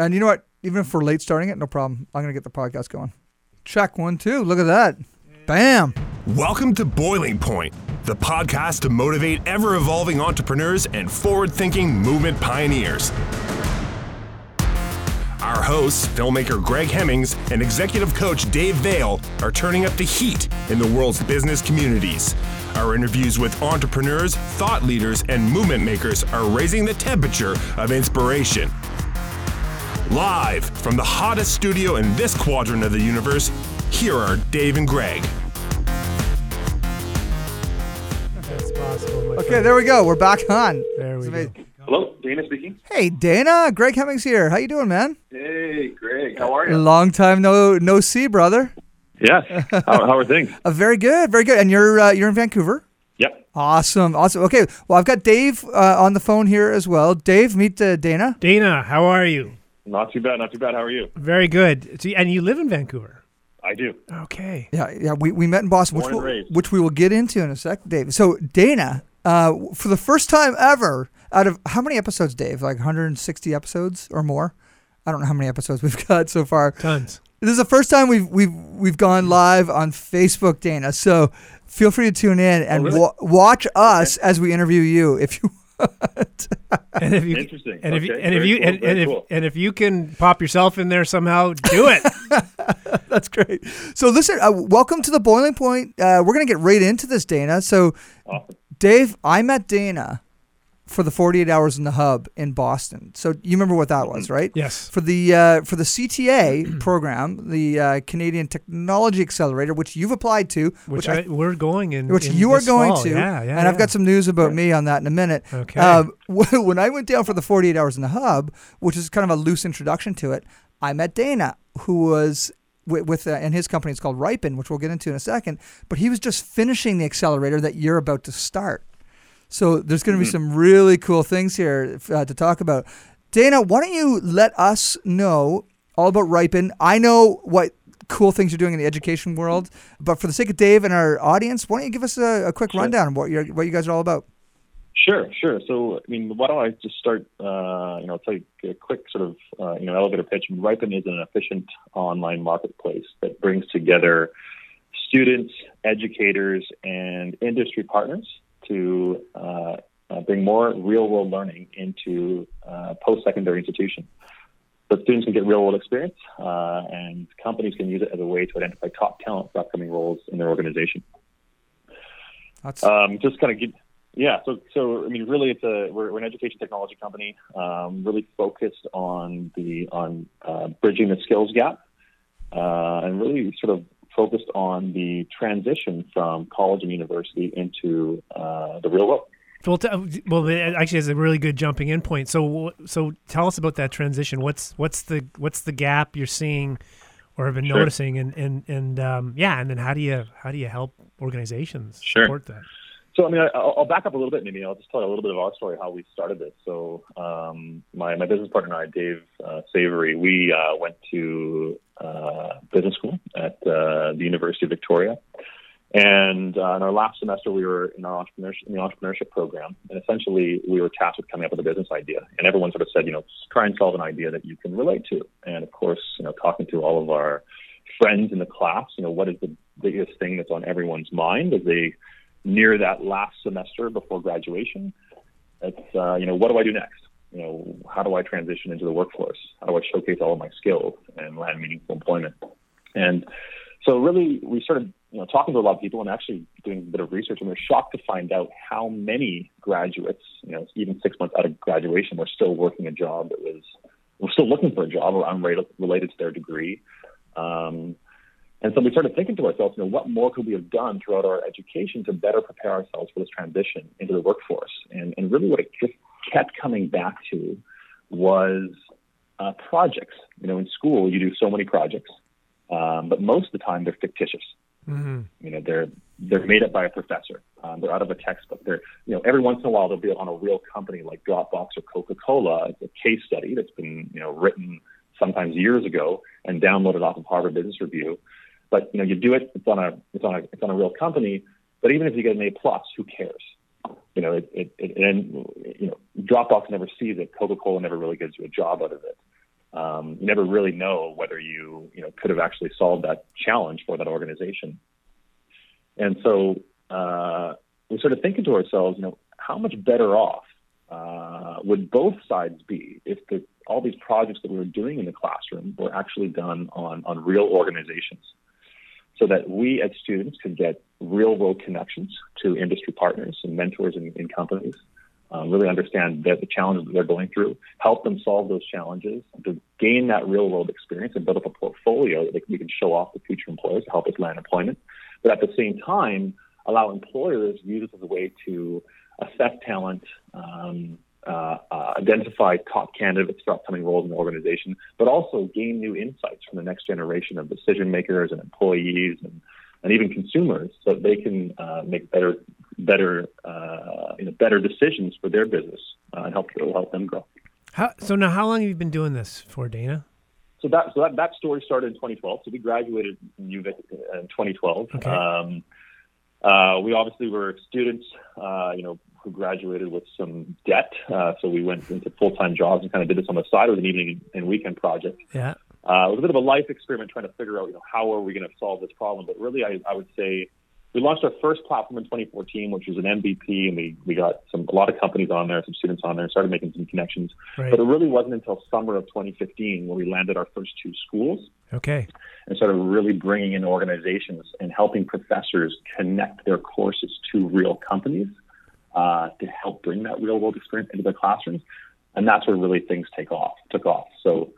And you know what? Even if we're late starting it, no problem. I'm gonna get the podcast going. Check one, two. Look at that. Bam. Welcome to Boiling Point, the podcast to motivate ever evolving entrepreneurs and forward thinking movement pioneers. Our hosts, filmmaker Greg Hemmings and executive coach Dave Vale, are turning up the heat in the world's business communities. Our interviews with entrepreneurs, thought leaders, and movement makers are raising the temperature of inspiration. Live from the hottest studio in this quadrant of the universe, here are Dave and Greg. That's possible. my Okay, friend. there we go. We're back on. There we go. amazing. Hello, Dana speaking. Hey, Dana. Greg Hemmings here. How you doing, man? Hey, Greg. How are you? Long time no no see, brother. Yeah, how, how are things? Uh, very good, very good. And you're uh, you're in Vancouver. Yep. Awesome, awesome. Okay, well I've got Dave uh, on the phone here as well. Dave, meet uh, Dana. Dana, how are you? Not too bad. Not too bad. How are you? Very good. And you live in Vancouver. I do. Okay. Yeah, yeah. We, we met in Boston, which Born and we'll, which we will get into in a sec, Dave. So Dana, uh, for the first time ever, out of how many episodes, Dave? Like 160 episodes or more? I don't know how many episodes we've got so far. Tons. This is the first time we've we've we've gone live on Facebook, Dana. So feel free to tune in and really? wa- watch us as we interview you if you want. And if you Interesting. and if you Okay, and if you cool, and, and if cool. and if you can pop yourself in there somehow, do it. That's great. So listen, uh, welcome to the boiling point. Uh, we're gonna get right into this, Dana. So, Awesome. Dave, I met Dana for the 48 hours in the hub in Boston. So you remember what that was, right? yes. For the uh, for the CTA program, the uh, Canadian Technology Accelerator, which you've applied to, Which, I I, we're going in. which in you are going fall. to. Yeah, yeah. and I've got some news about me on that in a minute. Okay. Um, when I went down for the 48 hours in the hub, which is kind of a loose introduction to it, I met Dana, who was with, with uh, and his company is called Riipen, which we'll get into in a second. But he was just finishing the accelerator that you're about to start. So there's going to be some really cool things here uh, to talk about. Dana, why don't you let us know all about Riipen? I know what cool things you're doing in the education world, but for the sake of Dave and our audience, why don't you give us a, a quick Sure. rundown of what you're what you guys are all about? Sure, sure. So, I mean, why don't I just start? Uh, you know, tell you a quick sort of uh, you know elevator pitch. Riipen is an efficient online marketplace that brings together students, educators, and industry partners to uh, uh, bring more real-world learning into uh, post-secondary institutions. So students can get real-world experience, uh, and companies can use it as a way to identify top talent for upcoming roles in their organization. That's Um, just kind of give, yeah. So, so I mean, really, it's a we're, we're an education technology company, um, really focused on the on uh, bridging the skills gap, uh, and really sort of focused on the transition from college and university into uh, the real world. Well, t- well, it actually is a really good jumping in point. So, so tell us about that transition. What's what's the what's the gap you're seeing, or have been Sure. noticing, and and and um, yeah, and then how do you how do you help organizations Sure. support that? So, I mean, I, I'll I'll back up a little bit. Maybe I'll just tell you a little bit of our story, how we started this. So, um, my my business partner and I, Dave uh, Savory, we uh, went to uh, business school at uh, the University of Victoria, and uh, in our last semester, we were in our entrepreneurship in the entrepreneurship program, and essentially, we were tasked with coming up with a business idea. And everyone sort of said, you know, try and solve an idea that you can relate to. And of course, you know, talking to all of our friends in the class, you know, what is the biggest thing that's on everyone's mind as they near that last semester before graduation. It's uh, you know what do I do next? You know how do I transition into the workforce? How do I showcase all of my skills and land meaningful employment? And so really we started you know talking to a lot of people and actually doing a bit of research and we're shocked to find out how many graduates you know even six months out of graduation were still working a job that was were still looking for a job or unrelated to their degree. Um, and so we started thinking to ourselves, you know, what more could we have done throughout our education to better prepare ourselves for this transition into the workforce? And, and really what it just kept coming back to was uh, projects. You know, in school, you do so many projects, um, but most of the time they're fictitious. Mm-hmm. You know, they're they're made up by a professor. Um, they're out of a textbook. They're you know every once in a while they'll be on a real company like Dropbox or Coca Cola. It's a case study that's been you know written sometimes years ago and downloaded off of Harvard Business Review. But you know you do it. It's on a it's on a it's on a real company. But even if you get an A plus, who cares? You know, it, it, it and you know Dropbox never sees it. Coca Cola never really gives you a job out of it. Um, you never really know whether you you know could have actually solved that challenge for that organization. And so uh, we started thinking to ourselves, you know, how much better off uh, would both sides be if the, all these projects that we were doing in the classroom were actually done on on real organizations, so that we as students can get real world connections to industry partners and mentors in, in companies um, really understand the, the challenges that they're going through, help them solve those challenges, to gain that real world experience and build up a portfolio that we can show off to future employers to help us land employment. But at the same time, allow employers use it as a way to assess talent, um, uh, uh, identify top candidates for upcoming roles in the organization, but also gain new insights from the next generation of decision makers and employees and, and even consumers so that they can uh, make better better uh, you know, better decisions for their business uh, and help help them grow. How, so now, how long have you been doing this for, Dana? So that so that, that story started in 2012. So we graduated in UVic in 2012. Okay. Um, uh, we obviously were students, uh, you know, who graduated with some debt. Uh, so we went into full time jobs and kind of did this on the side. It was an evening and weekend project. Yeah. Uh, it was a bit of a life experiment trying to figure out, you know, how are we going to solve this problem. But really, I, I would say we launched our first platform in 2014, which was an MVP, and we, we got some a lot of companies on there, some students on there, and started making some connections. Right. But it really wasn't until summer of 2015 when we landed our first two schools Okay. and sort of really bringing in organizations and helping professors connect their courses to real companies uh, to help bring that real world experience into their classrooms. And that's where really things take off, took off. So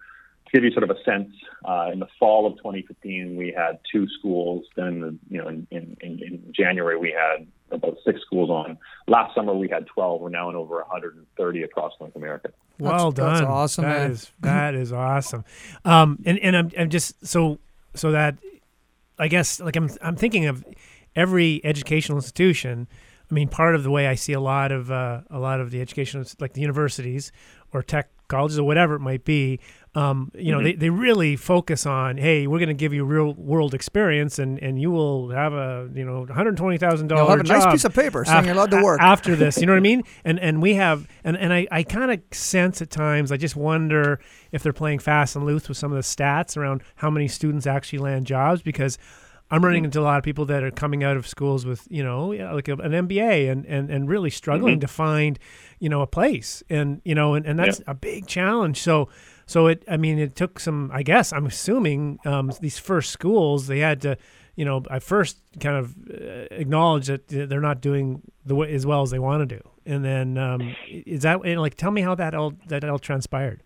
to give you sort of a sense, uh, in the fall of 2015, we had two schools. Then, you know, in, in, in January, we had about six schools on. Last summer, we had 12. We're now in over 130 across North America. Well That's- done. that's awesome, That man. is- that is awesome. Um, and and I'm, I'm just so so that I guess like I'm I'm thinking of every educational institution. I mean, part of the way I see a lot of uh, a lot of the educational like the universities or tech colleges or whatever it might be. Um, you know, mm-hmm. they, they really focus on, hey, we're going to give you real world experience, and, and you will have a you know one hundred twenty thousand You'll dollars have a nice piece of paper saying you're allowed to work. after this. You know what I mean? And and we have and and I, I kind of sense at times. I just wonder if they're playing fast and loose with some of the stats around how many students actually land jobs because. I'm mm-hmm. running into a lot of people that are coming out of schools with, you know, like an MBA and, and, and really struggling mm-hmm. to find, you know, a place. And, you know, and, and that's a big challenge. So, so it, I mean, it took some, I guess, I'm assuming um, these first schools, they had to, you know, I first kind of uh, acknowledge that they're not doing the way as well as they want to do. And then um, is that and like tell me how that all that all transpired,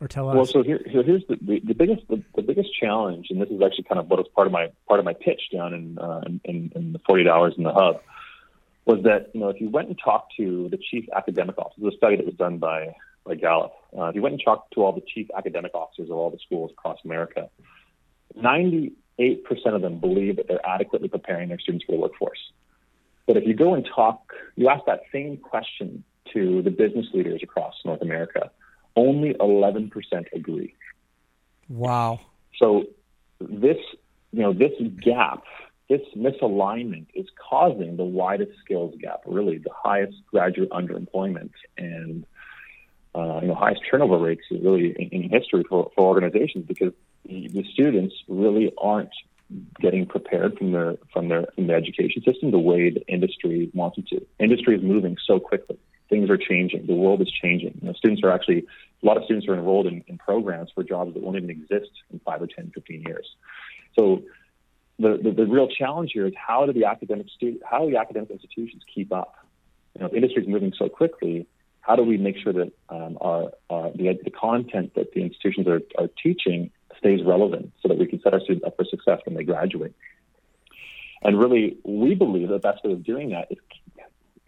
or tell us. Well, so here, here here's the, the, the biggest the, the biggest challenge, and this is actually kind of what was part of my part of my pitch down in uh, in, in the 48 hours in the hub, was that you know if you went and talked to the chief academic officers, a study that was done by by Gallup, uh, if you went and talked to all the chief academic officers of all the schools across America, 98 percent of them believe that they're adequately preparing their students for the workforce. But if you go and talk, you ask that same question to the business leaders across North America, only 11% agree. Wow. So this, you know, this gap, this misalignment is causing the widest skills gap, really the highest graduate underemployment and uh, you know highest turnover rates really in, in history for, for organizations because the, students really aren't getting prepared from their from their from the education system the way the industry wants it to. Industry is moving so quickly. Things are changing. The world is changing. You know, students are actually a lot of students are enrolled in, in programs for jobs that won't even exist in five or 10, 15 years. So the, the, the real challenge here is how do the academic stu- how do the academic institutions keep up? You know, industry is moving so quickly. How do we make sure that um, our, our the, the content that the institutions are, are teaching stays relevant so that we can set our students up for success when they graduate? And really, we believe the best way of doing that is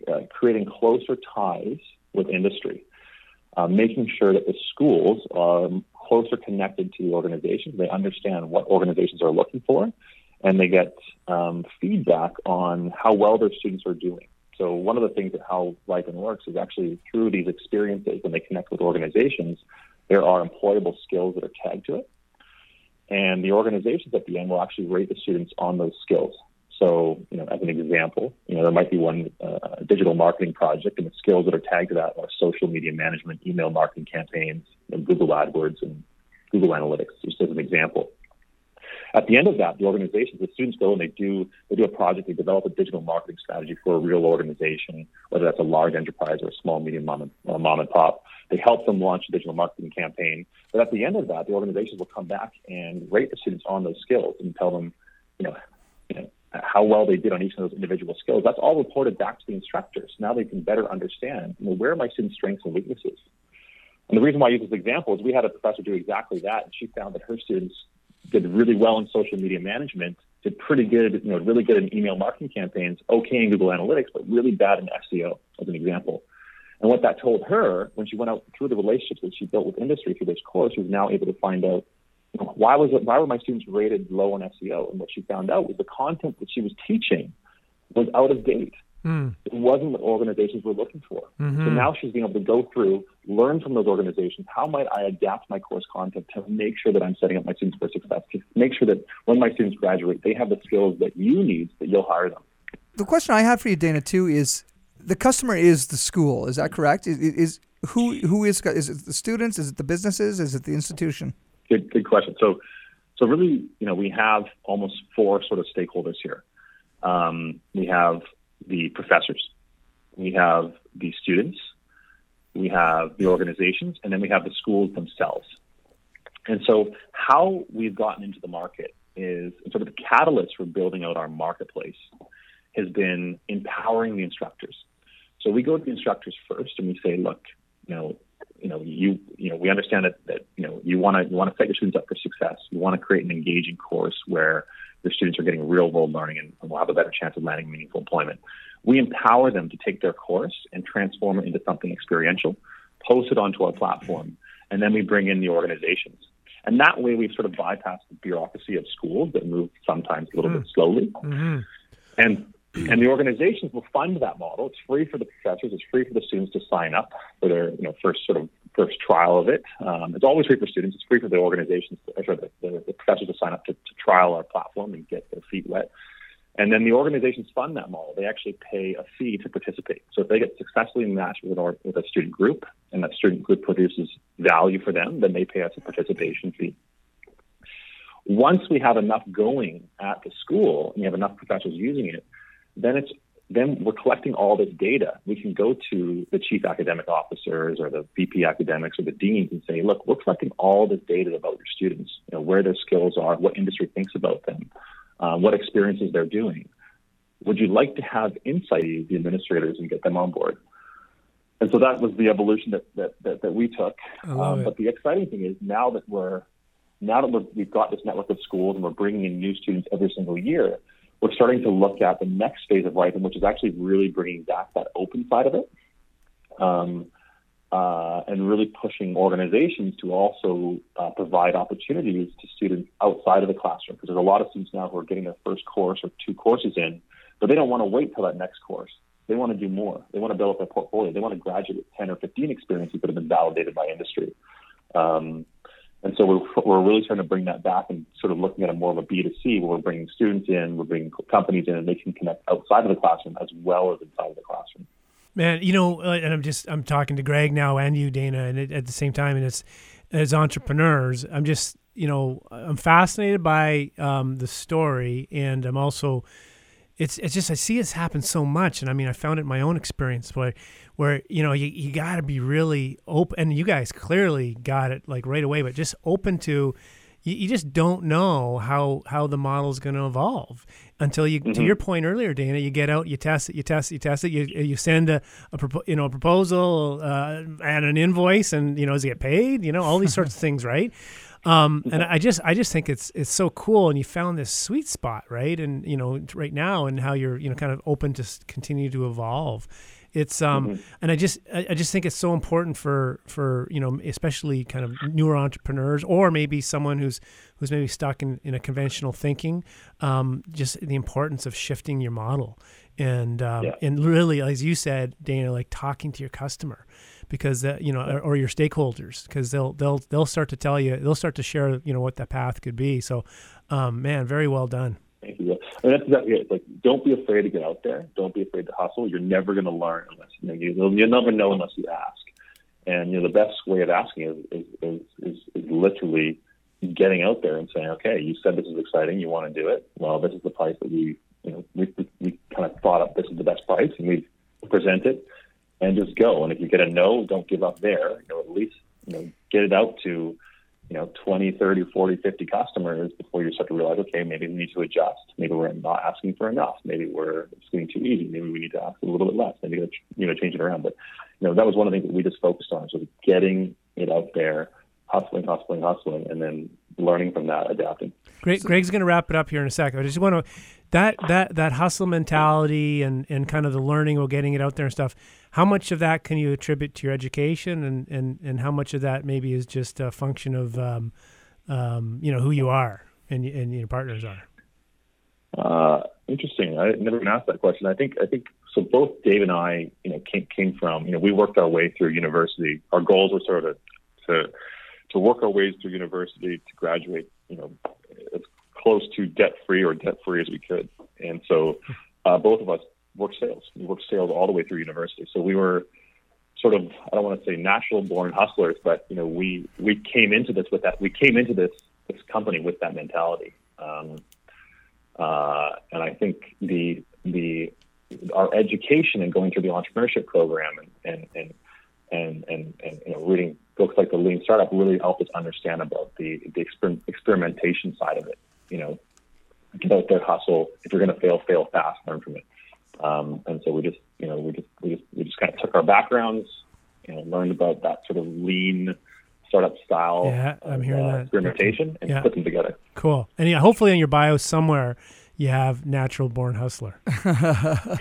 uh, creating closer ties with industry, uh, making sure that the schools are closer connected to the organizations. They understand what organizations are looking for, and they get um, feedback on how well their students are doing. So one of the things that how Riipen works is actually through these experiences when they connect with organizations, there are employable skills that are tagged to it. And the organizations at the end will actually rate the students on those skills. So, you know, as an example, you know, there might be one uh, digital marketing project, and the skills that are tagged to that are social media management, email marketing campaigns, Google AdWords, and Google Analytics, just as an example. At the end of that, the organizations, the students go and they do they do a project, they develop a digital marketing strategy for a real organization, whether that's a large enterprise or a small, medium mom and, uh, mom and pop. They help them launch a digital marketing campaign. But at the end of that, the organizations will come back and rate the students on those skills and tell them, you know, you know how well they did on each of those individual skills. That's all reported back to the instructors. Now they can better understand, you know, where are my students' strengths and weaknesses. And the reason why I use this example is we had a professor do exactly that, and she found that her students did really well in social media management, did pretty good, you know, really good in email marketing campaigns, okay in Google Analytics, but really bad in SEO, as an example. And what that told her, when she went out through the relationships that she built with industry through this course, she was now able to find out you know, why was it, why were my students rated low on SEO? And what she found out was the content that she was teaching was out of date. Mm. It wasn't what organizations were looking for. Mm-hmm. So now she's being able to go through, learn from those organizations. How might I adapt my course content to make sure that I'm setting up my students for success? To make sure that when my students graduate, they have the skills that you need, that you'll hire them. The question I have for you, Dana, too, is the customer is the school. Is that correct? Is, is who who is is it the students? Is it the businesses? Is it the institution? Good, good question. So, so really, you know, we have almost four sort of stakeholders here. Um, we have the professors, we have the students, we have the organizations, and then we have the schools themselves. And so, how we've gotten into the market is sort of the catalyst for building out our marketplace has been empowering the instructors. So we go to the instructors first and we say, look, you know, you know, you you know, we understand that that you know you want to you want to set your students up for success. You want to create an engaging course where your students are getting real world learning and, and will have a better chance of landing meaningful employment. We empower them to take their course and transform it into something experiential, post it onto our platform, and then we bring in the organizations. And that way, we've sort of bypassed the bureaucracy of schools that move sometimes a little mm. bit slowly. Mm-hmm. And and the organizations will fund that model. It's free for the professors. It's free for the students to sign up for their you know first sort of first trial of it. Um, it's always free for students. It's free for the organizations, or the, the, the professors to sign up to, to trial our platform and get their feet wet. And then the organizations fund that model. They actually pay a fee to participate. So if they get successfully matched with, our, with a student group and that student group produces value for them, then they pay us a participation fee. Once we have enough going at the school and we have enough professors using it, then it's then we're collecting all this data. We can go to the chief academic officers or the VP academics or the deans and say, look, we're collecting all this data about your students, you know, where their skills are, what industry thinks about them, uh, what experiences they're doing. Would you like to have insight the administrators and get them on board? And so that was the evolution that that, that, that we took. Um, but the exciting thing is now that we're now that we have got this network of schools and we're bringing in new students every single year, we're starting to look at the next phase of Riipen, which is actually really bringing back that open side of it, um, uh, and really pushing organizations to also uh, provide opportunities to students outside of the classroom. Because there's a lot of students now who are getting their first course or two courses in, but they don't want to wait till that next course. They want to do more. They want to build up their portfolio. They want to graduate with 10 or 15 experiences that have been validated by industry. Um, and so we're, we're really trying to bring that back and sort of looking at a more of a B2C where we're bringing students in, we're bringing companies in, and they can connect outside of the classroom as well as inside of the classroom. Man, you know, uh, and I'm just I'm talking to Greg now and you, Dana, and it, at the same time, and it's as entrepreneurs, I'm just you know I'm fascinated by um, the story, and I'm also it's it's just I see this happen so much, and I mean I found it in my own experience where where you know you, you got to be really open and you guys clearly got it like right away but just open to you, you just don't know how how the model is going to evolve until you mm-hmm. to your point earlier dana you get out you test it you test it you test it you, you send a, a you know a proposal uh, and an invoice and you know does it get paid you know all these sorts of things right um, and I just I just think it's it's so cool, and you found this sweet spot, right? And you know, right now, and how you're you know kind of open to continue to evolve. It's um, mm-hmm. and I just I just think it's so important for for you know especially kind of newer entrepreneurs or maybe someone who's who's maybe stuck in, in a conventional thinking. Um, just the importance of shifting your model and um, yeah. and really, as you said, Dana, like talking to your customer because that you know or, or your stakeholders because they'll they'll they'll start to tell you they'll start to share you know what that path could be. So, um, man, very well done. Thank you. I mean, that's exactly it. Like, don't be afraid to get out there. Don't be afraid to hustle. You're never going to learn unless you know. You, you'll never know unless you ask. And you know, the best way of asking is is, is, is, is literally getting out there and saying, okay, you said this is exciting, you want to do it. Well, this is the price that we, you know, we, we, we kind of thought up this is the best price, and we present it, and just go. And if you get a no, don't give up there. You know, at least you know get it out to you know 20 30 40 50 customers before you start to realize okay maybe we need to adjust. Maybe we're not asking for enough. Maybe we're it's getting too easy. Maybe we need to ask a little bit less. Maybe you know change it around. But you know that was one of the things that we just focused on so getting it out there hustling hustling hustling and then learning from that adapting. Greg, Greg's going to wrap it up here in a second. I just want to that that that hustle mentality and and kind of the learning or getting it out there and stuff. How much of that can you attribute to your education, and and and how much of that maybe is just a function of um, um, you know who you are and and your partners are. Uh, interesting. I never been asked that question. I think I think so. Both Dave and I, you know, came came from you know we worked our way through university. Our goals were sort of to to work our ways through university to graduate, you know, as close to debt free or debt free as we could. And so uh, both of us worked sales. We worked sales all the way through university. So we were sort of I don't want to say natural born hustlers, but you know we we came into this with that. We came into this this company with that mentality. Um, uh, and I think the the our education and going through the entrepreneurship program and and and and, and, and you know reading books like the Lean Startup really helped us understand about the the exper- experimentation side of it. You know, get out there, hustle. If you're going to fail, fail fast. Learn from it. Um, and so we just, you know, we just, we just, we just kind of took our backgrounds, you know, learned about that sort of lean startup style. Yeah, I'm of, hearing uh, that. experimentation and Yeah. put them together. Cool. And yeah, hopefully in your bio somewhere you have natural born hustler.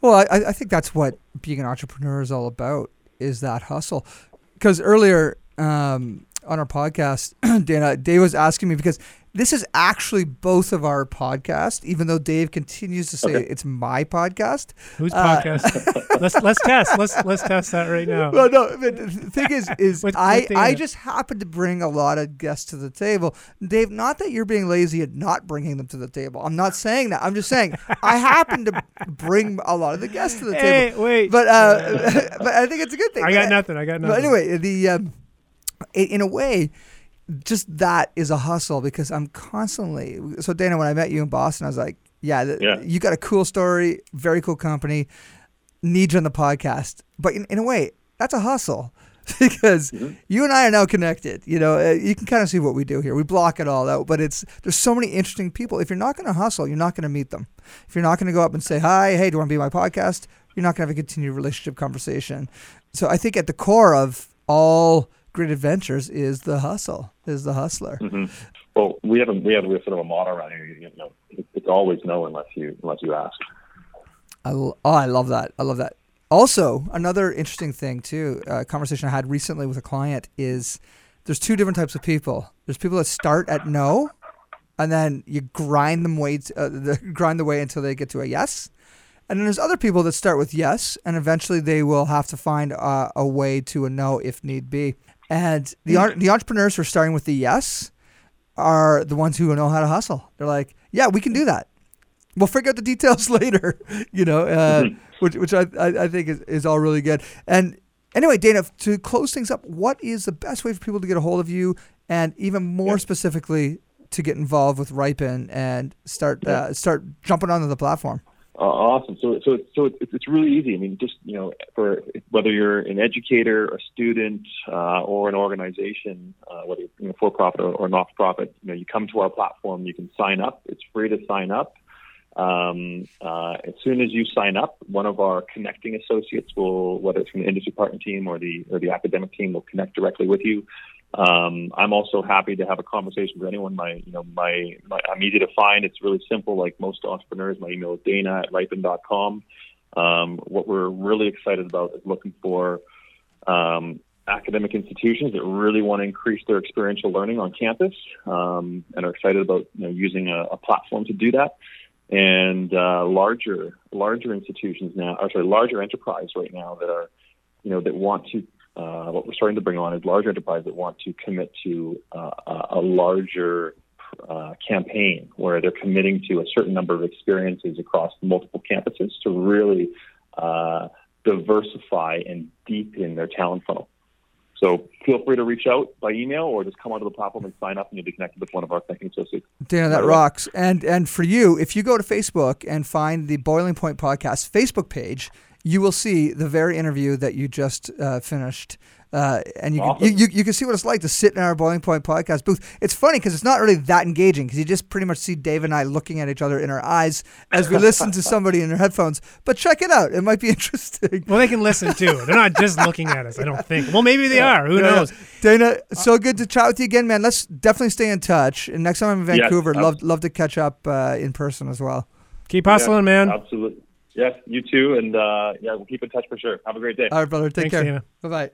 Well, I, I think that's what being an entrepreneur is all about is that hustle. Because earlier um, on our podcast, Dana, Dave was asking me because this is actually both of our podcast, even though Dave continues to say Okay. it's my podcast. Whose Uh, podcast? let's let's test. Let's let's test that right now. Well, no, the thing is, is With- I, with I just happen to bring a lot of guests to the table. Dave, not that you're being lazy and not bringing them to the table. I'm not saying that. I'm just saying I happen to bring a lot of the guests to the Hey, table. wait. But uh, but I think it's a good thing. I got But- nothing. I got nothing. But anyway, the um, in a way, just that is a hustle because I'm constantly. So Dana, when I met you in Boston, I was like, "Yeah, th- Yeah. you got a cool story, very cool company, need you on the podcast." But in, in a way, that's a hustle because you and I are now connected. You know, uh, you can kind of see what we do here. We block it all out, but it's there's so many interesting people. If you're not going to hustle, you're not going to meet them. If you're not going to go up and say, "Hi, hey, do you want to be my podcast?" You're not going to have a continued relationship conversation. So I think at the core of all great adventures is the hustle, is the hustler. hmm Well, we have a, we have have sort of a motto around here. You know, it's always no unless you unless you ask. I, l- oh, I love that. I love that. Also, another interesting thing too, a conversation I had recently with a client is there's two different types of people. There's people that start at no, and then you grind them way to, uh, the, grind the way until they get to a yes. And then there's other people that start with yes, and eventually they will have to find uh, a way to a no if need be. And the ar- the entrepreneurs who are starting with the yes are the ones who know how to hustle. They're like, yeah, we can do that. We'll figure out the details later, you know, uh, which which I, I, I think is, is all really good. And anyway, Dana, to close things up, what is the best way for people to get a hold of you, and even more Yeah. specifically, to get involved with Riipen and start uh, start jumping onto the platform? Uh, awesome. So, so, so it's, it's really easy. I mean, just you know, for whether you're an educator, a student, uh, or an organization, uh, whether you're you know, for profit or, or not for profit, you know, you come to our platform. You can sign up. It's free to sign up. Um, uh, as soon as you sign up, one of our connecting associates will, whether it's from the industry partner team or the or the academic team, will connect directly with you. Um, I'm also happy to have a conversation with anyone. My, you know, my, my, I'm easy to find. It's really simple. Like most entrepreneurs, my email is dana at riipen.com. Um, what we're really excited about is looking for um, academic institutions that really want to increase their experiential learning on campus um, and are excited about you know, using a, a platform to do that. And uh, larger, larger institutions now, or sorry, larger enterprise right now that are, you know, that want to uh, what we're starting to bring on is larger enterprises that want to commit to uh, a a larger uh, campaign where they're committing to a certain number of experiences across multiple campuses to really uh, diversify and deepen their talent funnel. So feel free to reach out by email or just come onto the platform and sign up, and you'll be connected with one of our thinking associates. Dana, that rocks. And and for you, if you go to Facebook and find the Boiling Point Podcast Facebook page, you will see the very interview that you just uh, finished. Uh, and you, Awesome. can, you, you you can see what it's like to sit in our Boiling Point podcast booth. It's funny because it's not really that engaging because you just pretty much see Dave and I looking at each other in our eyes as we listen to somebody in their headphones. But check it out; it might be interesting. Well, they can listen too. They're not just looking at us. I don't think. Well, maybe they are. Who Yeah, knows? Dana, so good to chat with you again, man. Let's definitely stay in touch. And next time I'm in Vancouver, abs- love love to catch up uh, in person as well. Keep hustling, man. Absolutely. Yes, you too. And uh, yeah, we'll keep in touch for sure. Have a great day. All right, brother. Take Thanks, care. Bye bye.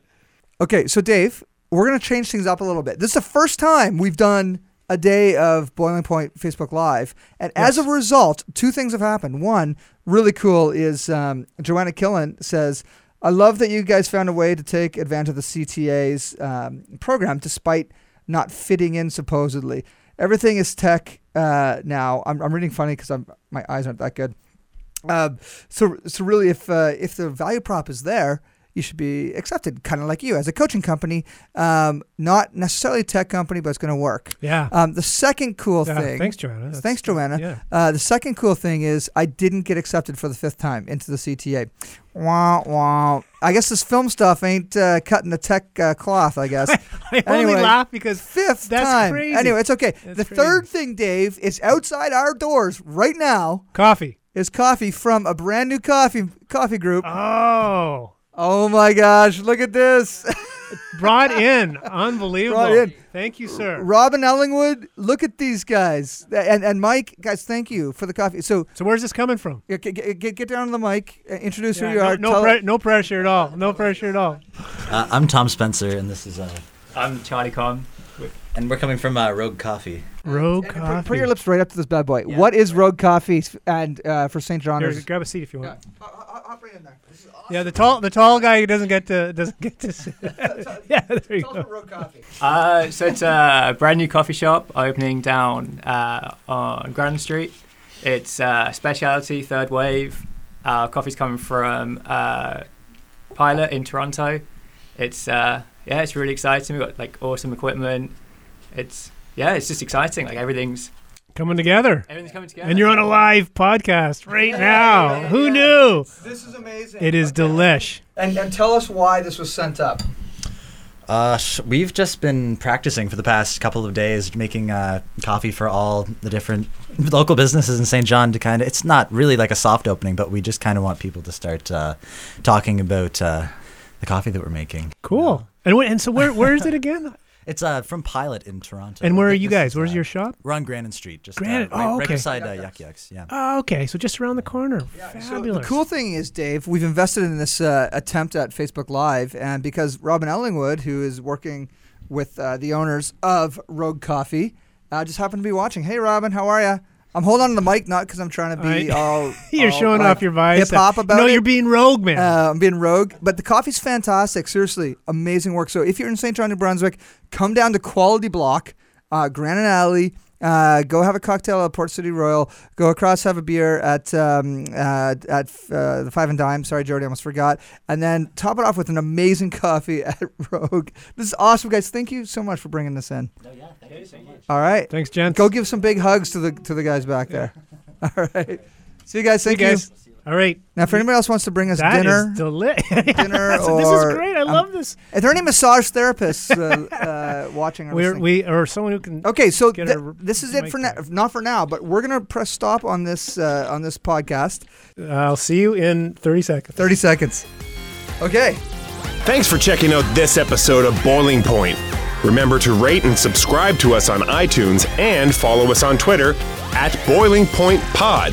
Okay, so Dave, we're gonna change things up a little bit. This is the first time we've done a day of Boiling Point Facebook Live, and as a result, two things have happened. One, really cool, is um, Joanna Killen says. I love that you guys found a way to take advantage of the CTA's um, program despite not fitting in supposedly. Everything is tech uh, now. I'm, I'm reading funny because my eyes aren't that good. Uh, so so really, if uh, if the value prop is there, you should be accepted. Kind of like you as a coaching company, um, not necessarily a tech company, but it's going to work. Yeah. Um, the second cool Yeah, thing. Thanks, Joanna. That's- Thanks, Joanna. Yeah. Uh, the second cool thing is I didn't get accepted for the fifth time into the CTA. Wah, wah. I guess this film stuff ain't uh, cutting the tech uh, cloth. I guess I only Anyway, laugh because fifth That's time. crazy. Anyway, it's okay. That's the crazy. third thing, Dave, is outside our doors right now. coffee. Is coffee from a brand new coffee coffee group. Oh, Oh my gosh, look at this. brought in. Unbelievable. Brought in. Thank you, sir. Robin Ellingwood, look at these guys. And and Mike, guys, thank you for the coffee. So So where's this coming from? get, get, get- get down on the mic, uh, introduce Yeah, who you no, are. no, pre- no pressure at all. No pressure at all. Uh, I'm Tom Spencer, and this is uh, I'm Charlie Kong. and we're coming from uh, Rogue Coffee. Rogue and coffee. Put, put your lips right up to this bad boy. Yeah. What is Rogue Coffee and uh, for St. John's? Here, grab a seat if you Yeah. want. Hop right in there. This is awesome. Yeah, the tall, the tall guy who doesn't get to doesn't get to. sit. yeah, there you Tell go. Rogue Coffee. Uh, so it's a brand new coffee shop opening down uh, on Grand Street. It's uh, specialty third wave. Uh, coffee's coming from uh, Pilot in Toronto. It's uh, yeah, it's really exciting. We've got like awesome equipment. It's yeah, it's just exciting. Like everything's Coming together. everything's coming together. And you're on a live podcast right now. Who knew? This is amazing. It is delish. And, and tell us why this was sent up. Uh, we've just been practicing for the past couple of days, making uh, coffee for all the different local businesses in St. John. To kind of, it's not really like a soft opening, but we just kind of want people to start uh, talking about uh, the coffee that we're making. Cool. And and so where where is it again? It's uh, from Pilot in Toronto. And where are you guys? Where's uh, your shop? We're on Grannan Street, just Grannan- Uh, right, oh, right okay. beside uh, Yuk Yuk's. Yeah. Oh, okay. So just around the corner. So Fabulous. the cool thing is, Dave, we've invested in this uh, attempt at Facebook Live, and because Robin Ellingwood, who is working with uh, the owners of Rogue Coffee, uh, just happened to be watching. Hey, Robin, how are you? I'm holding on to the mic, not because I'm trying to be all. You're all, showing like, off your vice. hip hop about No, it. you're being rogue, man. Uh, I'm being rogue, but the coffee's fantastic. Seriously, amazing work. So if you're in St. John, New Brunswick, come down to Quality Block, uh, Granite Alley. Uh, go have a cocktail at Port City Royal. Go across, have a beer at um, uh, at uh, the Five and Dime. Sorry, Jody, I almost forgot. And then top it off with an amazing coffee at Rogue. This is awesome, guys. Thank you so much for bringing this in. No, yeah, thank, you so much. All right, Thanks, gents. go give some big hugs to the to the guys back there. All right, see you guys. See you Thank you. guys. All right. Now, if anybody else wants to bring us That is dinner, deli- dinner So this is great. I um, love this. Are there any massage therapists uh, uh, watching? Or We're, we or someone who can. okay, so get th- our this is it for now. back. Not for now, but we're gonna press stop on this uh, on this podcast. I'll see you in 30 seconds. Thirty seconds. Okay. Thanks for checking out this episode of Boiling Point. Remember to rate and subscribe to us on iTunes and follow us on Twitter at Boiling Point Pod.